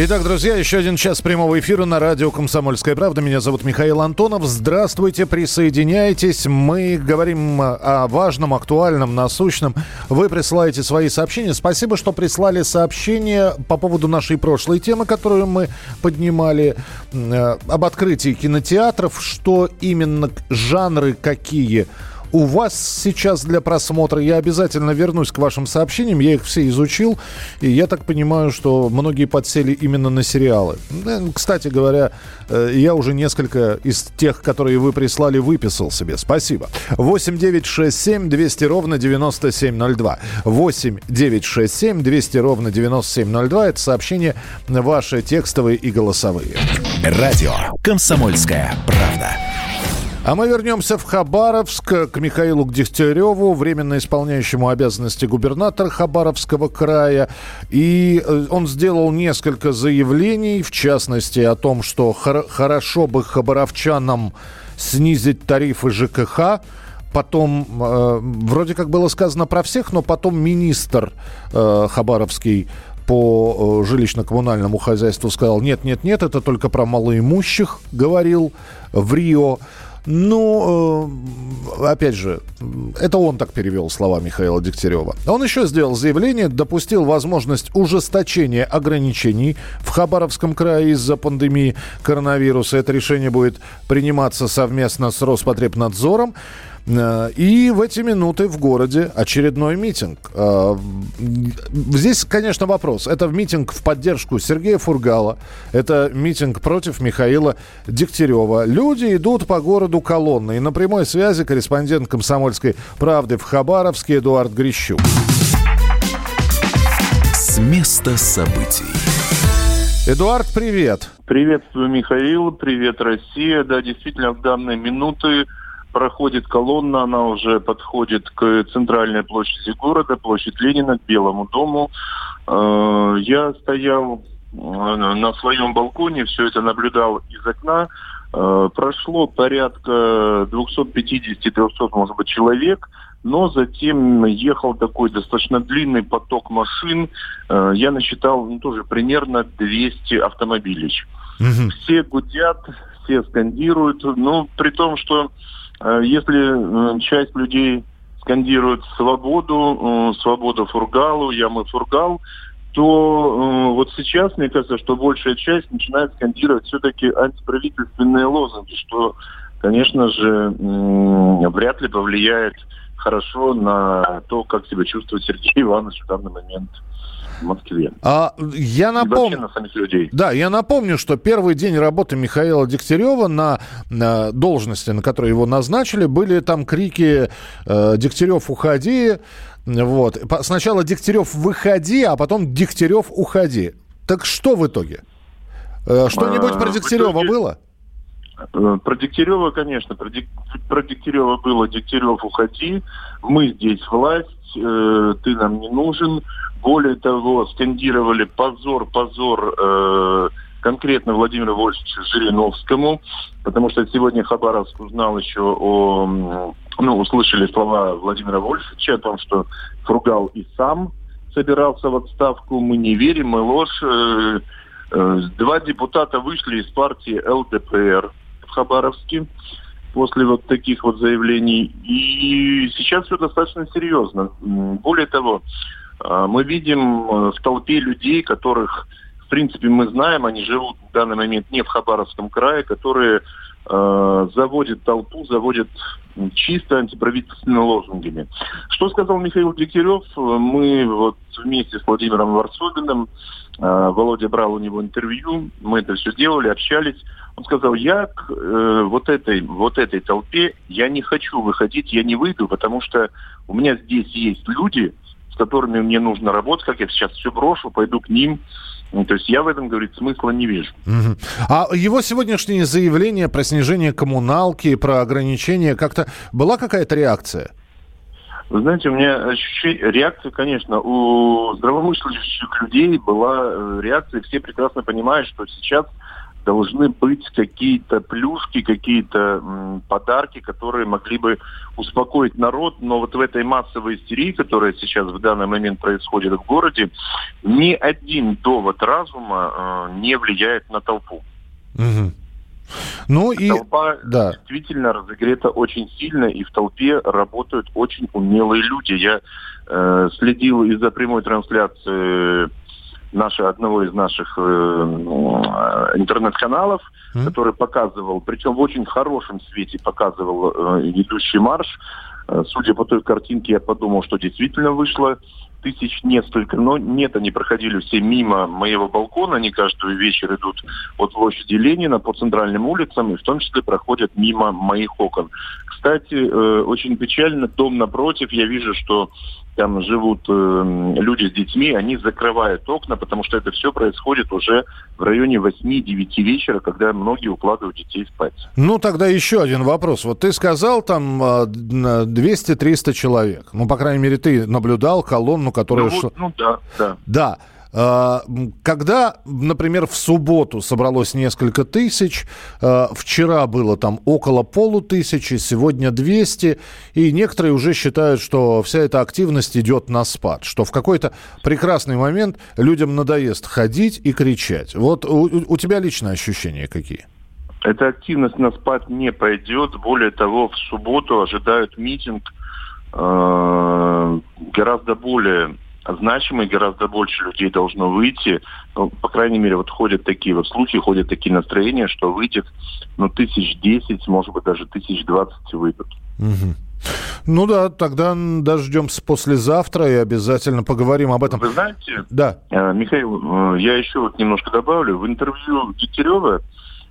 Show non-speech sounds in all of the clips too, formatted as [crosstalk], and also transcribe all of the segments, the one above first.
Итак, друзья, еще один час прямого эфира на радио «Комсомольская правда». Меня зовут Михаил Антонов. Здравствуйте, присоединяйтесь. Мы говорим о важном, актуальном, насущном. Вы присылаете свои сообщения. Спасибо, что прислали сообщения по поводу нашей прошлой темы, которую мы поднимали, э, об открытии кинотеатров. Что именно, жанры какие – у вас сейчас для просмотра. Я обязательно вернусь к вашим сообщениям. Я их все изучил. И я так понимаю, что многие подсели именно на сериалы. Э, кстати говоря, э, я уже несколько из тех, которые вы прислали, выписал себе. Спасибо. 8 9 6 7 200 ровно 9702. 8 9 6 7 200 ровно 9702. Это сообщения ваши текстовые и голосовые. Радио «Комсомольская правда». А мы вернемся в Хабаровск к Михаилу Дегтяреву, временно исполняющему обязанности губернатора Хабаровского края. И э, он сделал несколько заявлений, в частности, о том, что хор- хорошо бы хабаровчанам снизить тарифы ЖКХ. Потом, э, вроде как было сказано про всех, но потом министр э, Хабаровский по э, жилищно-коммунальному хозяйству сказал, нет, нет, нет, это только про малоимущих, говорил в Рио. Ну, э, опять же, это он так перевел слова Михаила Дегтярева. Он еще сделал заявление, допустил возможность ужесточения ограничений в Хабаровском крае из-за пандемии коронавируса. Это решение будет приниматься совместно с Роспотребнадзором. Э, и в эти минуты в городе очередной митинг. Э, здесь, конечно, вопрос. Это митинг в поддержку Сергея Фургала. Это митинг против Михаила Дегтярева. Люди идут по городу колонны. И на прямой связи корреспондент «Комсомольской правды» в Хабаровске Эдуард Грищук. С места событий. Эдуард, привет. Приветствую, Михаил. Привет, Россия. Да, действительно, в данные минуты проходит колонна, она уже подходит к центральной площади города, площадь Ленина, к Белому дому. Э, я стоял э, на своем балконе, все это наблюдал из окна. Э, прошло порядка 250-300, может быть, человек, но затем ехал такой достаточно длинный поток машин. Я насчитал ну, тоже примерно 200 автомобилей. Угу. Все гудят, все скандируют, ну, при том, что если э, часть людей скандирует свободу, э, свободу Фургалу, я мы Фургал, то вот сейчас, мне кажется, что большая часть начинает скандировать все-таки антиправительственные лозунги, что, конечно же, вряд ли повлияет хорошо на то, как себя чувствует Сергей Иванович в данный момент в Москве. А, я напомню, на самих людей. Да, я напомню, что первый день работы Михаила Дегтярева на, на должности, на которой его назначили, были там крики э, «Дегтярев, уходи!» Вот. Сначала «Дегтярев, выходи!», а потом «Дегтярев, уходи!». Так что в итоге? Э, что-нибудь а, про Дегтярева итоге... было? Э, про Дегтярева, конечно, про, Дик, про Дегтярева было «Дегтярев, уходи», мы здесь власть, э, ты нам не нужен, более того, скандировали позор, позор э, конкретно Владимиру Вольфовичу Жириновскому, потому что сегодня Хабаровск узнал еще о, ну, услышали слова Владимира Вольфовича о том, что Фругал и сам собирался в отставку. Мы не верим, мы ложь. Э, э, два депутата вышли из партии ЛДПР в Хабаровске после вот таких вот заявлений. И сейчас все достаточно серьезно. Более того, а, мы видим э, в толпе людей, которых, в принципе, мы знаем, они живут в данный момент не в Хабаровском крае, которые э, заводят толпу, заводят чисто антиправительственными лозунгами. Что сказал Михаил Дегтярев? Мы вот вместе с Владимиром Варсобиным, э, Володя брал у него интервью, мы это все делали, общались. Он сказал, я к э, вот, этой, вот этой толпе, я не хочу выходить, я не выйду, потому что у меня здесь есть люди, которыми мне нужно работать, как я сейчас все брошу, пойду к ним. Ну, то есть я в этом, говорит, смысла не вижу. Угу. А его сегодняшнее заявление про снижение коммуналки, про ограничения, как-то была какая-то реакция? Вы знаете, у меня ощущение, реакция, конечно, у здравомыслящих людей была э, реакция, все прекрасно понимают, что сейчас должны быть какие-то плюшки, какие-то подарки, которые могли бы успокоить народ. Но вот в этой массовой истерии, которая сейчас в данный момент происходит в городе, ни один довод разума э, не влияет на толпу. Угу. Ну и толпа да. действительно разогрета очень сильно, и в толпе работают очень умелые люди. Я э, следил из-за прямой трансляции нашего, одного из наших э, э, интернет-каналов, mm-hmm. который показывал, причем в очень хорошем свете показывал э, идущий марш. Э, судя по той картинке, я подумал, что действительно вышло тысяч несколько, но нет, они проходили все мимо моего балкона, они каждый вечер идут от площади Ленина по центральным улицам, и в том числе проходят мимо моих окон. Кстати, э, очень печально, дом напротив, я вижу, что там живут э, люди с детьми, они закрывают окна, потому что это все происходит уже в районе 8-9 вечера, когда многие укладывают детей спать. Ну, тогда еще один вопрос. Вот ты сказал, там 200-300 человек. Ну, по крайней мере, ты наблюдал колонну, которая... Ну, вот, ну да, да. Да. А, когда, например, в субботу собралось несколько тысяч, а, вчера было там около полутысячи, сегодня 200, и некоторые уже считают, что вся эта активность идет на спад, что в какой-то прекрасный момент людям надоест ходить и кричать. Вот у, у тебя личные ощущения какие? Эта активность на спад не пойдет. Более того, в субботу ожидают митинг э, гораздо более значимый, гораздо больше людей должно выйти. Ну, по крайней мере, вот ходят такие вот случаи, ходят такие настроения, что выйдет, ну, тысяч десять, может быть, даже тысяч двадцать выйдут. Угу. Ну да, тогда дождемся послезавтра и обязательно поговорим об этом. Вы знаете, да. Э, Михаил, э, я еще вот немножко добавлю. В интервью Дегтярева,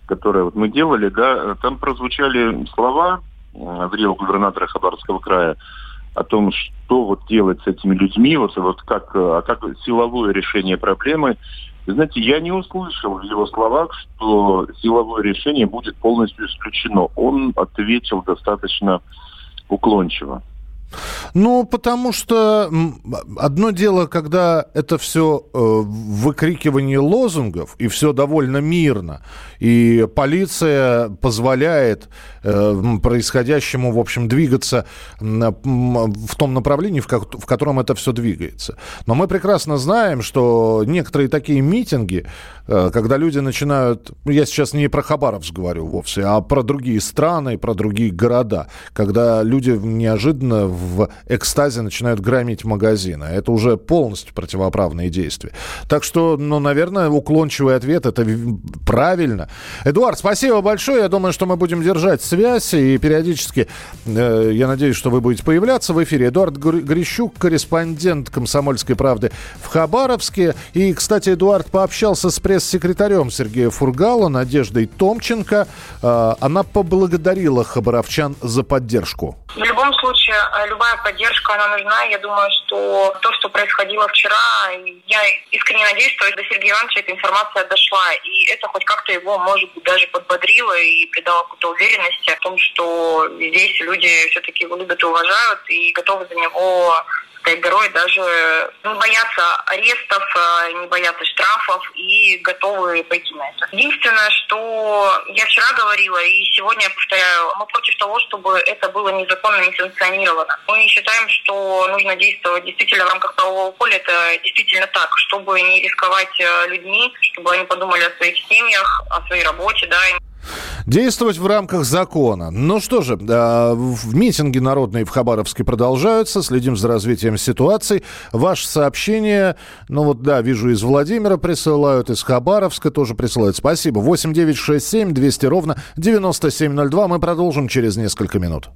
которое вот мы делали, да, там прозвучали слова Андрея губернатора Хабаровского края, о том, что вот делать с этими людьми, вот, вот как, а как силовое решение проблемы. Знаете, я не услышал в его словах, что силовое решение будет полностью исключено. Он ответил достаточно уклончиво. Ну, потому что одно дело, когда это все э, выкрикивание лозунгов, и все довольно мирно, и полиция позволяет э, происходящему, в общем, двигаться в том направлении, в, котором это все двигается. Но мы прекрасно знаем, что некоторые такие митинги, когда люди начинают, я сейчас не про Хабаровск говорю вовсе, а про другие страны, про другие города, когда люди неожиданно в экстазе начинают громить магазины. Это уже полностью противоправные действия. Так что, ну, наверное, уклончивый ответ – это правильно. Эдуард, спасибо большое. Я думаю, что мы будем держать связь и периодически, э, я надеюсь, что вы будете появляться в эфире. Эдуард Грищук, корреспондент «Комсомольской правды» в Хабаровске. И, кстати, Эдуард пообщался с пресс-секретарем Сергея Фургала, Надеждой Томченко. Э, она поблагодарила хабаровчан за поддержку. В любом случае, э, любая поддержка, она нужна. Я думаю, что то, что происходило вчера, я искренне надеюсь, что до Сергея Ивановича эта информация дошла. И это хоть как-то его, может быть, даже подбодрило и придало какую-то уверенности в том, что здесь люди все-таки его любят и уважают и готовы за него сказать, герои даже не боятся арестов, э, не боятся штрафов и готовы пойти на это. Единственное, что я вчера говорила и сегодня я повторяю, мы против того, чтобы это было незаконно, не санкционировано. Мы считаем, что нужно действовать действительно в рамках правового поля. Это действительно так, чтобы не рисковать э, людьми, чтобы они подумали о своих семьях, о своей работе, да, Действовать в рамках закона. Ну что же, э, митинги народные в Хабаровске продолжаются. Следим за развитием ситуации. Ваше сообщение, ну вот да, вижу, из Владимира присылают, из Хабаровска тоже присылают. Спасибо. 8 9 6 7 200 ровно 9702. Мы продолжим через несколько минут.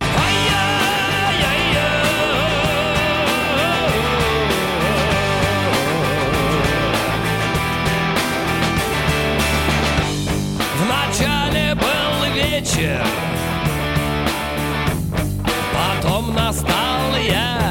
ветер. Потом настал я.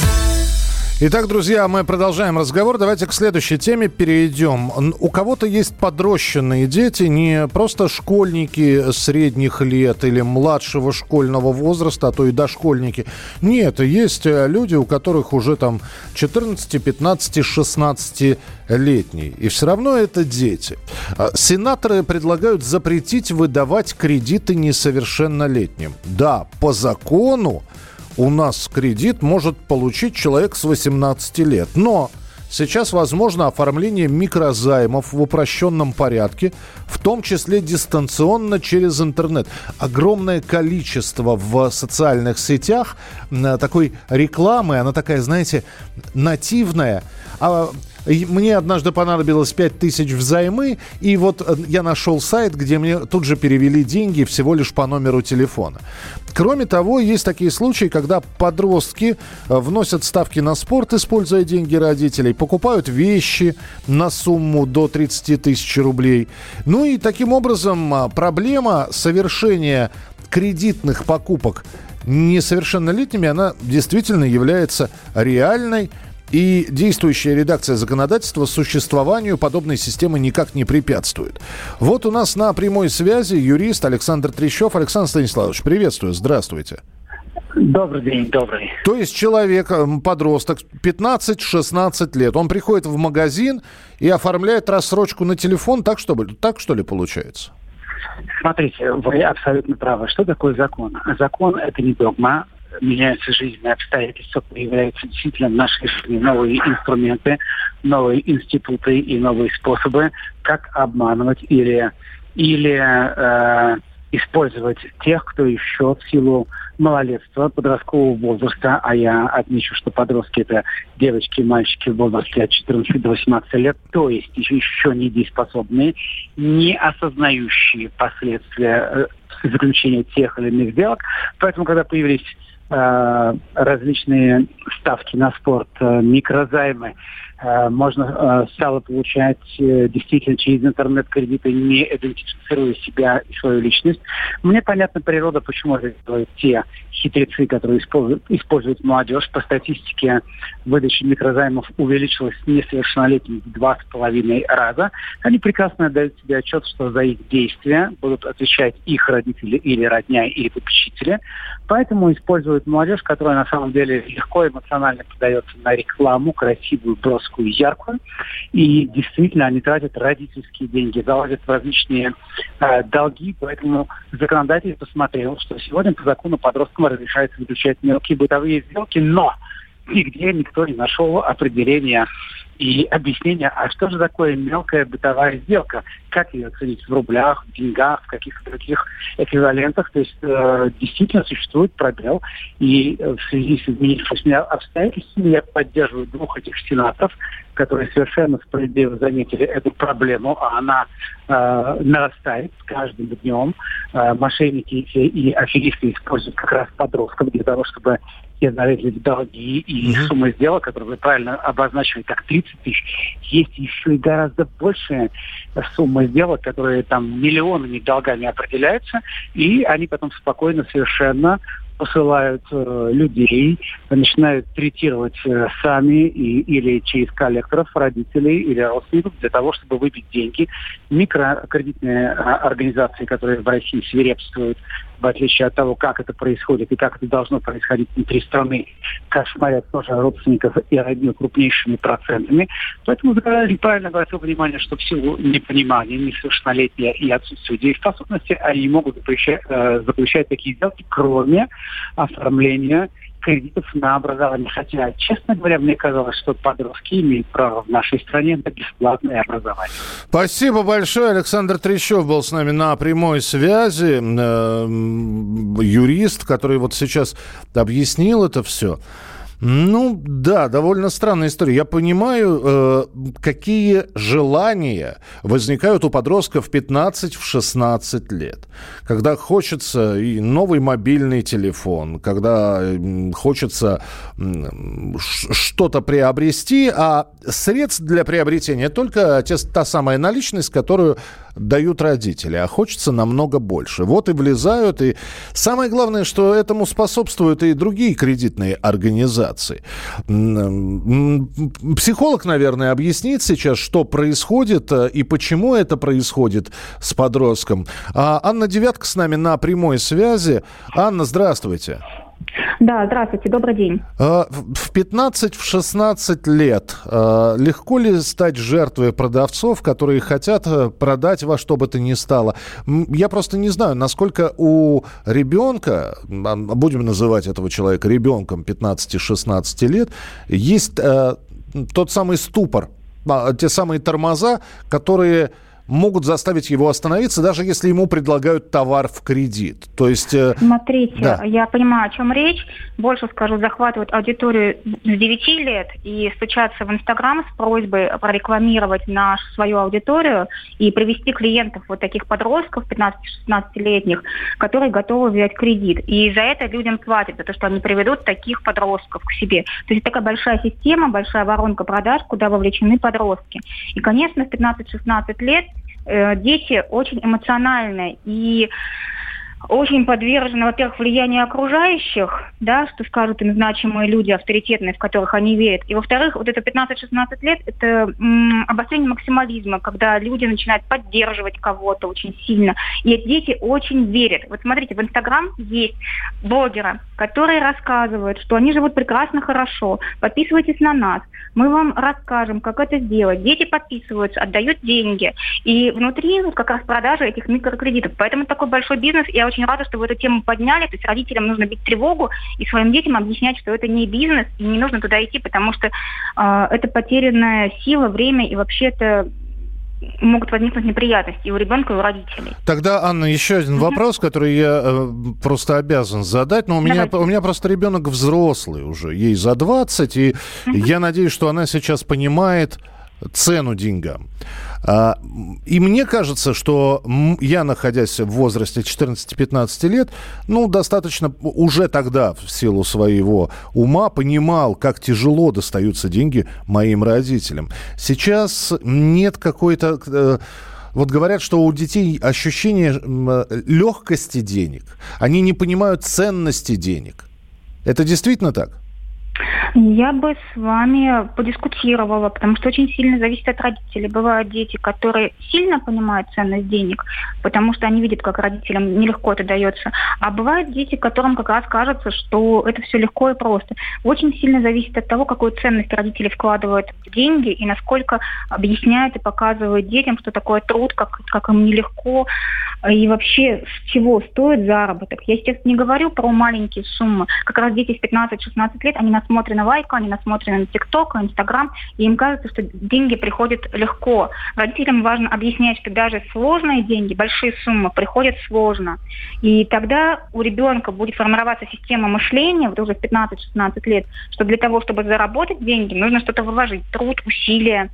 Итак, друзья, мы продолжаем разговор. Давайте к следующей теме перейдем. У кого-то есть подрощенные дети, не просто школьники средних лет или младшего школьного возраста, а то и дошкольники. Нет, есть э, люди, у которых уже там 14, 15, 16 летний. И все равно это дети. А, Сенаторы предлагают запретить выдавать кредиты несовершеннолетним. Да, по закону у нас кредит может получить человек с 18 лет. Но сейчас возможно оформление микрозаймов в упрощенном порядке, в том числе дистанционно через интернет. Огромное количество в социальных сетях такой рекламы, она такая, знаете, нативная. А мне однажды понадобилось 5000 взаймы, и вот э, я нашел сайт, где мне тут же перевели деньги всего лишь по номеру телефона. Кроме того, есть такие случаи, когда подростки э, вносят ставки на спорт, используя деньги родителей, покупают вещи на сумму до 30 тысяч рублей. Ну и таким образом а, проблема совершения кредитных покупок несовершеннолетними, она действительно является реальной. И действующая редакция законодательства существованию подобной системы никак не препятствует. Вот у нас на прямой связи юрист Александр Трещев. Александр Станиславович, приветствую, здравствуйте. Добрый день, добрый. То есть человек, м, подросток, 15-16 лет, он приходит в магазин и оформляет рассрочку на телефон, так что, ли- так что ли получается? Смотрите, вы абсолютно правы. Что такое закон? Закон – это не догма. Меняются жизненные обстоятельства, появляются действительно жизни новые инструменты, новые институты и новые способы, как обманывать или, или э, использовать тех, кто еще в силу малолетства, подросткового возраста, а я отмечу, что подростки это девочки и мальчики в возрасте от 14 до 18 лет, то есть еще, еще недееспособные, не осознающие последствия э, заключения тех или иных сделок. Поэтому, когда появились различные ставки на спорт, э, микрозаймы, э, можно э, стало получать э, действительно через интернет-кредиты, не идентифицируя себя и свою личность. Мне понятна природа, почему это делают те хитрецы, которые используют, молодежь. По статистике выдача микрозаймов увеличилась несовершеннолетним в два с половиной раза. Они прекрасно отдают себе отчет, что за их действия будут отвечать их родители или родня, или попечители. Поэтому используют молодежь, которая на самом деле легко эмоционально подается на рекламу, красивую, броскую, яркую. И действительно они тратят родительские деньги, залазят различные э, долги. Поэтому законодатель посмотрел, что сегодня по закону подросткам разрешается заключать мелкие бытовые сделки, но нигде никто не нашел определения и объяснения, а что же такое мелкая бытовая сделка, как ее оценить в рублях, в деньгах, в каких-то других эквивалентах. То есть э, действительно существует пробел. И э, в связи с изменившимися обстоятельствами я поддерживаю двух этих сенаторов, которые совершенно справедливо заметили эту проблему, а она э, нарастает с каждым днем. Э, мошенники и, и аферисты используют как раз подростков для того, чтобы те в долги и Мгм. сумма сделок, которую вы правильно обозначили как 30 тысяч, есть еще и гораздо большая сумма сделок, которые там миллионами долгами определяются, и они потом спокойно совершенно посылают э, людей, начинают третировать э, сами и, или через коллекторов, родителей или родственников для того, чтобы выбить деньги. Микрокредитные а, организации, которые в России свирепствуют, в отличие от того, как это происходит и как это должно происходить внутри страны, как смотрят тоже родственников и родню крупнейшими процентами. Поэтому законодатель правильно обратил внимание, что в силу непонимания, несовершеннолетия и отсутствия дееспособности, они могут заключать, э, заключать такие сделки, кроме оформления кредитов на образование. Хотя, честно говоря, мне казалось, что подростки имеют право в нашей стране на бесплатное образование. Спасибо большое. Александр Трещев был с нами на прямой связи. Э, юрист, который вот сейчас объяснил это все. Ну, да, довольно странная история. Я понимаю, э, какие желания возникают у подростков в 15-16 лет. Когда хочется и новый мобильный телефон, когда хочется что-то приобрести, а средств для приобретения только те, та самая наличность, которую дают родители, а хочется намного больше. Вот и влезают. И самое главное, что этому способствуют и другие кредитные организации. Психолог, наверное, объяснит сейчас, что происходит э, и почему это происходит с подростком. А Анна Девятка с нами на прямой связи. Анна, здравствуйте. Да, здравствуйте, добрый день. А, в 15-16 лет а, легко ли стать жертвой продавцов, которые хотят э, продать во что бы то ни стало? Я просто не знаю, насколько у ребенка, а, будем называть этого человека ребенком 15-16 лет, есть э, тот самый ступор, те самые тормоза, которые могут заставить его остановиться, даже если ему предлагают товар в кредит. То есть... Э, Смотрите, да. я понимаю, о чем речь. Больше скажу, захватывают аудиторию с 9 лет и стучаться в Инстаграм с просьбой прорекламировать нашу свою аудиторию и привести клиентов вот таких подростков 15-16-летних, которые готовы взять кредит. И за это людям платят, за то, что они приведут таких подростков к себе. То есть такая большая система, большая воронка продаж, куда вовлечены подростки. И, конечно, в 15-16 лет дети очень эмоциональны и очень подвержены, во-первых, влиянию окружающих, да, что скажут им значимые люди, авторитетные, в которых они верят. И, во-вторых, вот это 15-16 лет – это м, обострение максимализма, когда люди начинают поддерживать кого-то очень сильно. И дети очень верят. Вот смотрите, в Инстаграм есть блогеры, которые рассказывают, что они живут прекрасно, хорошо. Подписывайтесь на нас. Мы вам расскажем, как это сделать. Дети подписываются, отдают деньги. И внутри вот как раз продажа этих микрокредитов. Поэтому такой большой бизнес. Я очень рада, что вы эту тему подняли. То есть родителям нужно бить тревогу и своим детям объяснять, что это не бизнес, и не нужно туда идти, потому что э, это потерянная сила, время, и вообще это могут возникнуть неприятности и у ребенка, и у родителей. Тогда, Анна, еще один угу. вопрос, который я э, просто обязан задать. Но у меня, у меня просто ребенок взрослый уже, ей за 20, и угу. я надеюсь, что она сейчас понимает цену деньгам. А, и мне кажется, что я, находясь в возрасте 14-15 лет, ну, достаточно уже тогда, в силу своего ума, понимал, как тяжело достаются деньги моим родителям. Сейчас нет какой-то... Э, вот говорят, что у детей ощущение легкости денег. Они не понимают ценности денег. Это действительно так? Я бы с вами подискутировала, потому что очень сильно зависит от родителей. Бывают дети, которые сильно понимают ценность денег, потому что они видят, как родителям нелегко это дается. А бывают дети, которым как раз кажется, что это все легко и просто. Очень сильно зависит от того, какую ценность родители вкладывают в деньги и насколько объясняют и показывают детям, что такое труд, как, как им нелегко, и вообще с чего стоит заработок. Я сейчас не говорю про маленькие суммы. Как раз дети с 15-16 лет, они насмотрены лайку, они насмотрены на ТикТок, Инстаграм, и им кажется, что деньги приходят легко. Родителям важно объяснять, что даже сложные деньги, большие суммы приходят сложно. И тогда у ребенка будет формироваться система мышления, вот уже в 15-16 лет, что для того, чтобы заработать деньги, нужно что-то вложить, труд, усилия.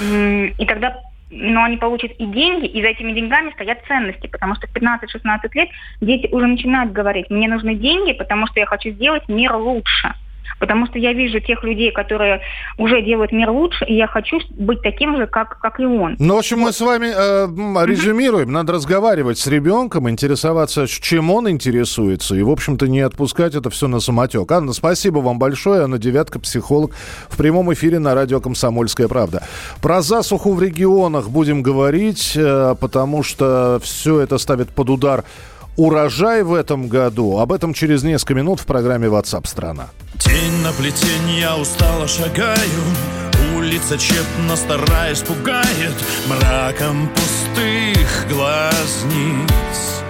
И тогда но они получат и деньги, и за этими деньгами стоят ценности, потому что в 15-16 лет дети уже начинают говорить, мне нужны деньги, потому что я хочу сделать мир лучше. Потому что я вижу тех людей, которые уже делают мир лучше, и я хочу быть таким же, как, как и он. Ну, в общем, мы с вами э, резюмируем. Надо разговаривать с ребенком, интересоваться, чем он интересуется, и, в общем-то, не отпускать это все на самотек. Анна, спасибо вам большое. Анна Девятка, психолог, в прямом эфире на радио «Комсомольская правда». Про засуху в регионах будем говорить, э, потому что все это ставит под удар урожай в этом году. Об этом через несколько минут в программе WhatsApp страна. Тень на плетень, я устало шагаю Улица тщетно стараясь пугает Мраком пустых глазниц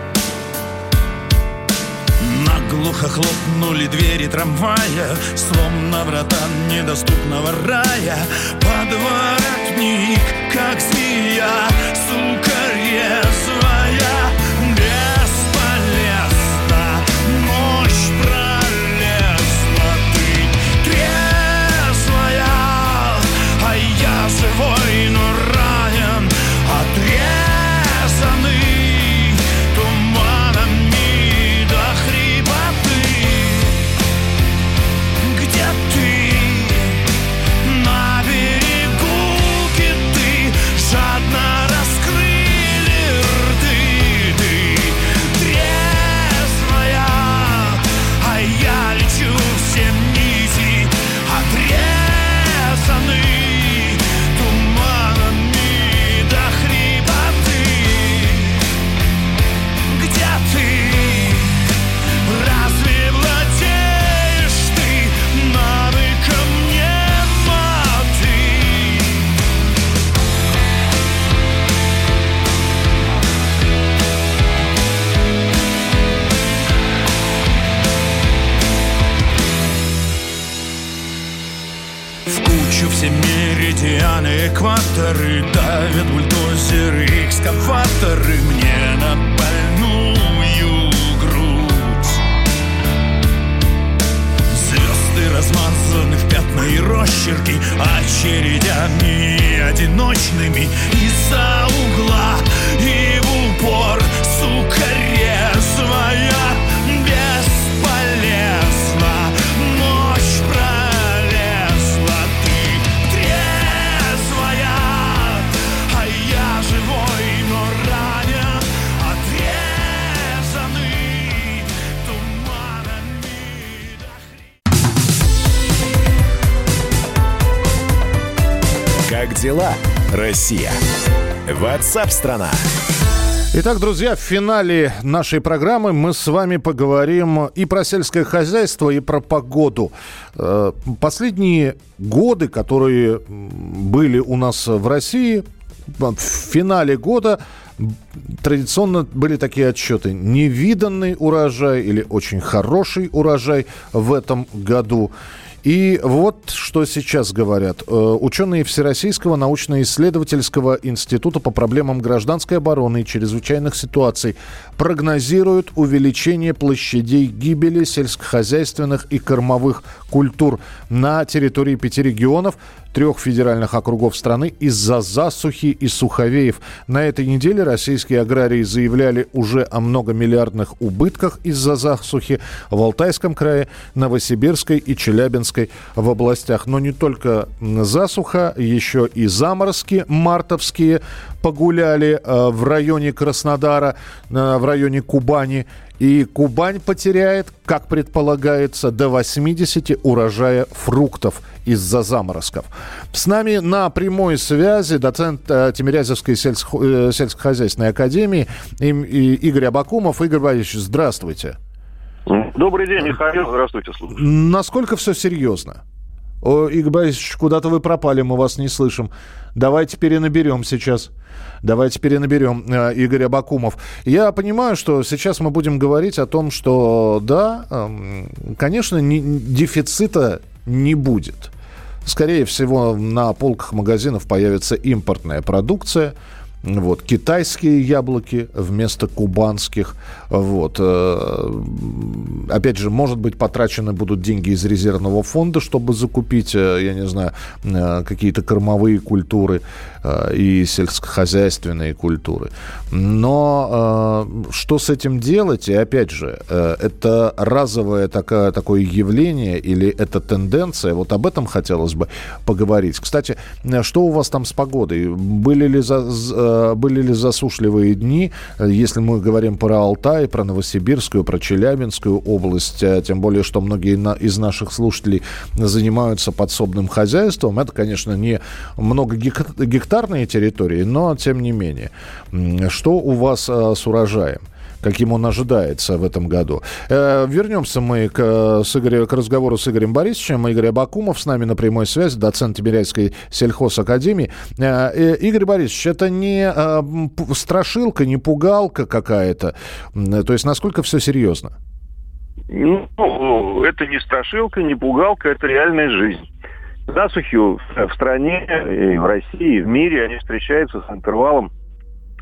Наглухо хлопнули двери трамвая Словно врата недоступного рая Подворотник, как змея, сука и росчерки Очередями одиночными Из-за угла дела, Россия? Ватсап-страна! Итак, друзья, в финале нашей программы мы с вами поговорим и про сельское хозяйство, и про погоду. Э, Последние годы, которые были у нас в России, в финале года традиционно были такие отчеты. Невиданный урожай или очень хороший урожай в этом году. И вот что сейчас говорят. Э, Ученые Всероссийского научно-исследовательского института по проблемам гражданской обороны и чрезвычайных ситуаций прогнозируют увеличение площадей гибели сельскохозяйственных и кормовых культур на территории пяти регионов, трех федеральных округов страны из-за засухи и суховеев. На этой неделе российские аграрии заявляли уже о многомиллиардных убытках из-за засухи в Алтайском крае, Новосибирской и Челябинской в областях. Но не только засуха, еще и заморозки мартовские погуляли э, в районе Краснодара, э, в районе Кубани. И Кубань потеряет, как предполагается, до 80 урожая фруктов из-за заморозков. С нами на прямой связи доцент э, Тимирязевской сельско- э, сельскохозяйственной академии им- и Игорь Абакумов. Игорь Борисович, здравствуйте. Добрый день, Михаил. Здравствуйте, слушай. Насколько все серьезно? О, Игорь куда-то вы пропали, мы вас не слышим. Давайте перенаберем сейчас. Давайте перенаберем э, Игорь Абакумов. Я понимаю, что сейчас мы будем говорить о том, что да, эм, конечно, не- дефицита не будет. Скорее всего, на полках магазинов появится импортная продукция. Вот, китайские яблоки вместо кубанских. Вот. Э, опять же, может быть, потрачены будут деньги из резервного фонда, чтобы закупить, э, я не знаю, э, какие-то кормовые культуры и сельскохозяйственные культуры. Но что с этим делать? И опять же, это разовое такое, такое явление или это тенденция? Вот об этом хотелось бы поговорить. Кстати, что у вас там с погодой? Были ли, за, были ли засушливые дни? Если мы говорим про Алтай, про Новосибирскую, про Челябинскую область, тем более, что многие из наших слушателей занимаются подсобным хозяйством. Это, конечно, не многогектарные территории, но тем не менее. Что у вас с урожаем? Каким он ожидается в этом году. Э, вернемся мы к, с Игорем, к разговору с Игорем Борисовичем. Игорь Абакумов с нами на прямой связи, доцент Тимиряйской сельхозакадемии. Э, э, Игорь Борисович, это не страшилка, не пугалка какая-то? То есть насколько все серьезно? Ну, это не страшилка, не пугалка, это реальная жизнь. Засухи в стране, и в России, и в мире, они встречаются с интервалом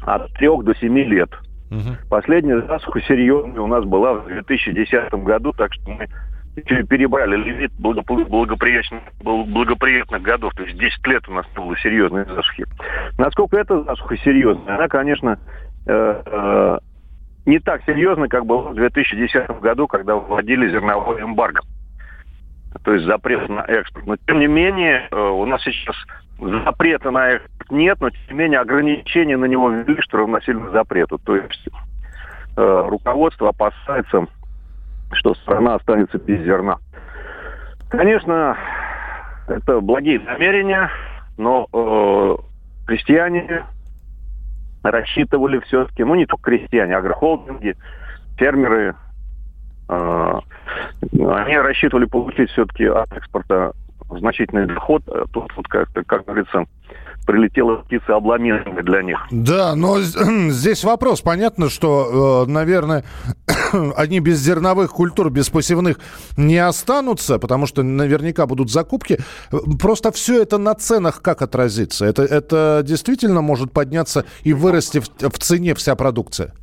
от трех до семи лет – Угу. Последняя засуха серьезная у нас была в 2010 году, так что мы перебрали лимит благоприятных, благоприятных годов. То есть 10 лет у нас было серьезной засухи. Насколько эта засуха серьезная? Она, конечно, э, э, не так серьезна, как была в 2010 году, когда вводили зерновой эмбарго. То есть запрет на экспорт. Но, тем не менее, э, у нас сейчас запрета на экспорт нет, но тем не менее ограничения на него ввели, что равносильно запрету. То есть э, руководство опасается, что страна останется без зерна. Конечно, это благие намерения, но э, крестьяне рассчитывали все-таки, ну не только крестьяне, агрохолдинги, фермеры, э, они рассчитывали получить все-таки от экспорта значительный доход. Тут, вот, как, как говорится, прилетела птица обломинами для них. Да, но [clears throat] здесь вопрос. Понятно, что, э, наверное, [clears throat] они без зерновых культур, без посевных не останутся, потому что наверняка будут закупки. Просто все это на ценах как отразится? Это, это действительно может подняться и вырасти в, в цене вся продукция?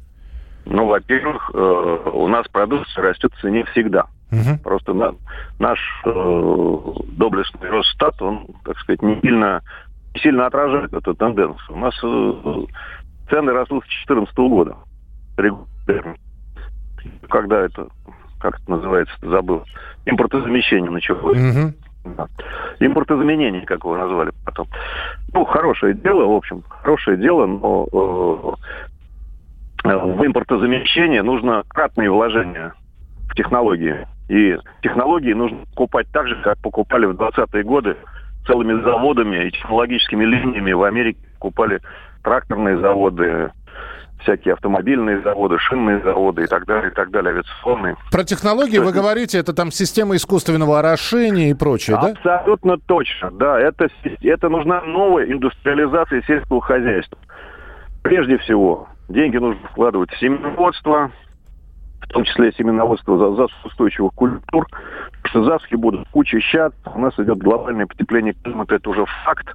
Ну, во-первых, э, у нас продукция растет в цене всегда. Угу. Просто на, наш э, доблестный Росстат, он, так сказать, не сильно, не сильно отражает эту тенденцию. У нас э, цены растут с 2014 года. Регулярно. Когда это, как это называется, забыл, импортозамещение началось. Угу. Да. Импортозаменение, как его назвали потом. Ну, хорошее дело, в общем, хорошее дело, но э, в импортозамещение нужно кратные вложения в технологии. И технологии нужно покупать так же, как покупали в 20-е годы целыми заводами и технологическими линиями. В Америке покупали тракторные заводы, всякие автомобильные заводы, шинные заводы и так далее, и так далее, авиационные. Про технологии вы говорите, это там система искусственного орошения и прочее, да? Абсолютно точно, да. Это, это нужна новая индустриализация сельского хозяйства. Прежде всего, деньги нужно вкладывать в семеноводство, в том числе семеноводство за засуху устойчивых культур, потому что засухи будут куча щад, у нас идет глобальное потепление климата, это уже факт,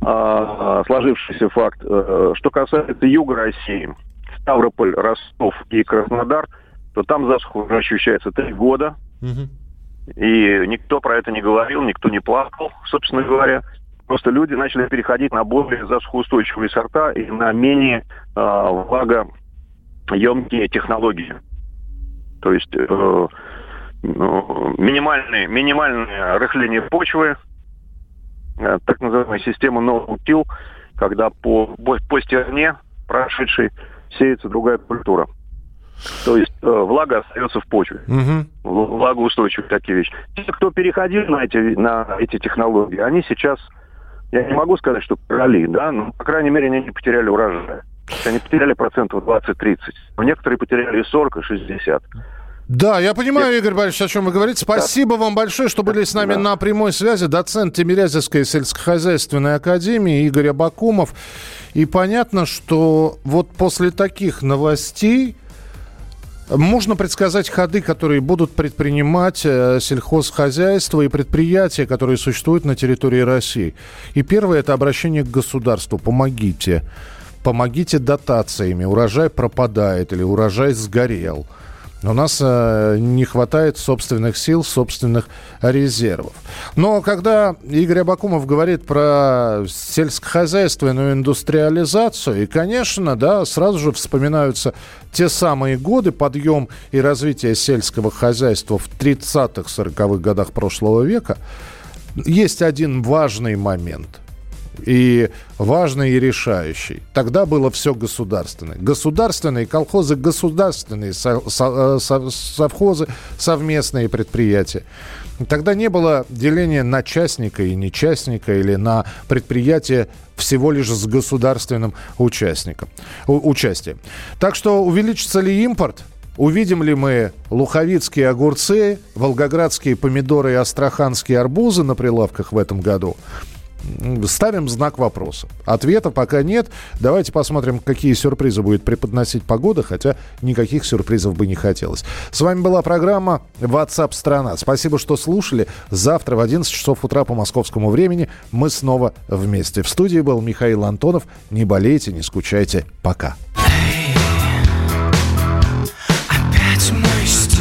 а, сложившийся факт. Э, что касается юга России, Ставрополь, Ростов и Краснодар, то там засуха уже ощущается три года, и никто про это не говорил, никто не плакал, собственно говоря. Просто люди начали переходить на более засухоустойчивые сорта и на менее э, влагоемкие технологии. То есть э, ну, минимальное, минимальное рыхление почвы, э, так называемая система no-till, когда по, по стерне прошедшей сеется другая культура. То есть э, влага остается в почве. Угу. Влагоустойчивые такие вещи. Те, кто переходил на эти, на эти технологии, они сейчас, я не могу сказать, что короли, да, но, по крайней мере, они не потеряли урожая. Они потеряли процентов 20-30. Но некоторые потеряли и 40, и 60. Да, я понимаю, Игорь Борисович, о чем вы говорите. Спасибо да. вам большое, что были с нами да. на прямой связи. Доцент Тимирязевской сельскохозяйственной академии Игорь Абакумов. И понятно, что вот после таких новостей можно предсказать ходы, которые будут предпринимать э, сельхозхозяйство и предприятия, которые существуют на территории России. И первое – это обращение к государству. Помогите помогите дотациями, урожай пропадает или урожай сгорел – у нас э, не хватает собственных сил, собственных резервов. Но когда Игорь Абакумов говорит про сельскохозяйственную индустриализацию, и, конечно, да, сразу же вспоминаются те самые годы, подъем и развитие сельского хозяйства в 30-х, 40-х годах прошлого века, есть один важный момент – и важный и решающий. Тогда было все государственное. Государственные колхозы, государственные со, совхозы, совместные предприятия. Тогда не было деления на частника и нечастника или на предприятие всего лишь с государственным участником, участием. Так что увеличится ли импорт? Увидим ли мы луховицкие огурцы, волгоградские помидоры и астраханские арбузы на прилавках в этом году? Ставим знак вопроса. Ответа пока нет. Давайте посмотрим, какие сюрпризы будет преподносить погода, хотя никаких сюрпризов бы не хотелось. С вами была программа WhatsApp страна. Спасибо, что слушали. Завтра в 11 часов утра по московскому времени мы снова вместе. В студии был Михаил Антонов. Не болейте, не скучайте. Пока. действовать быстро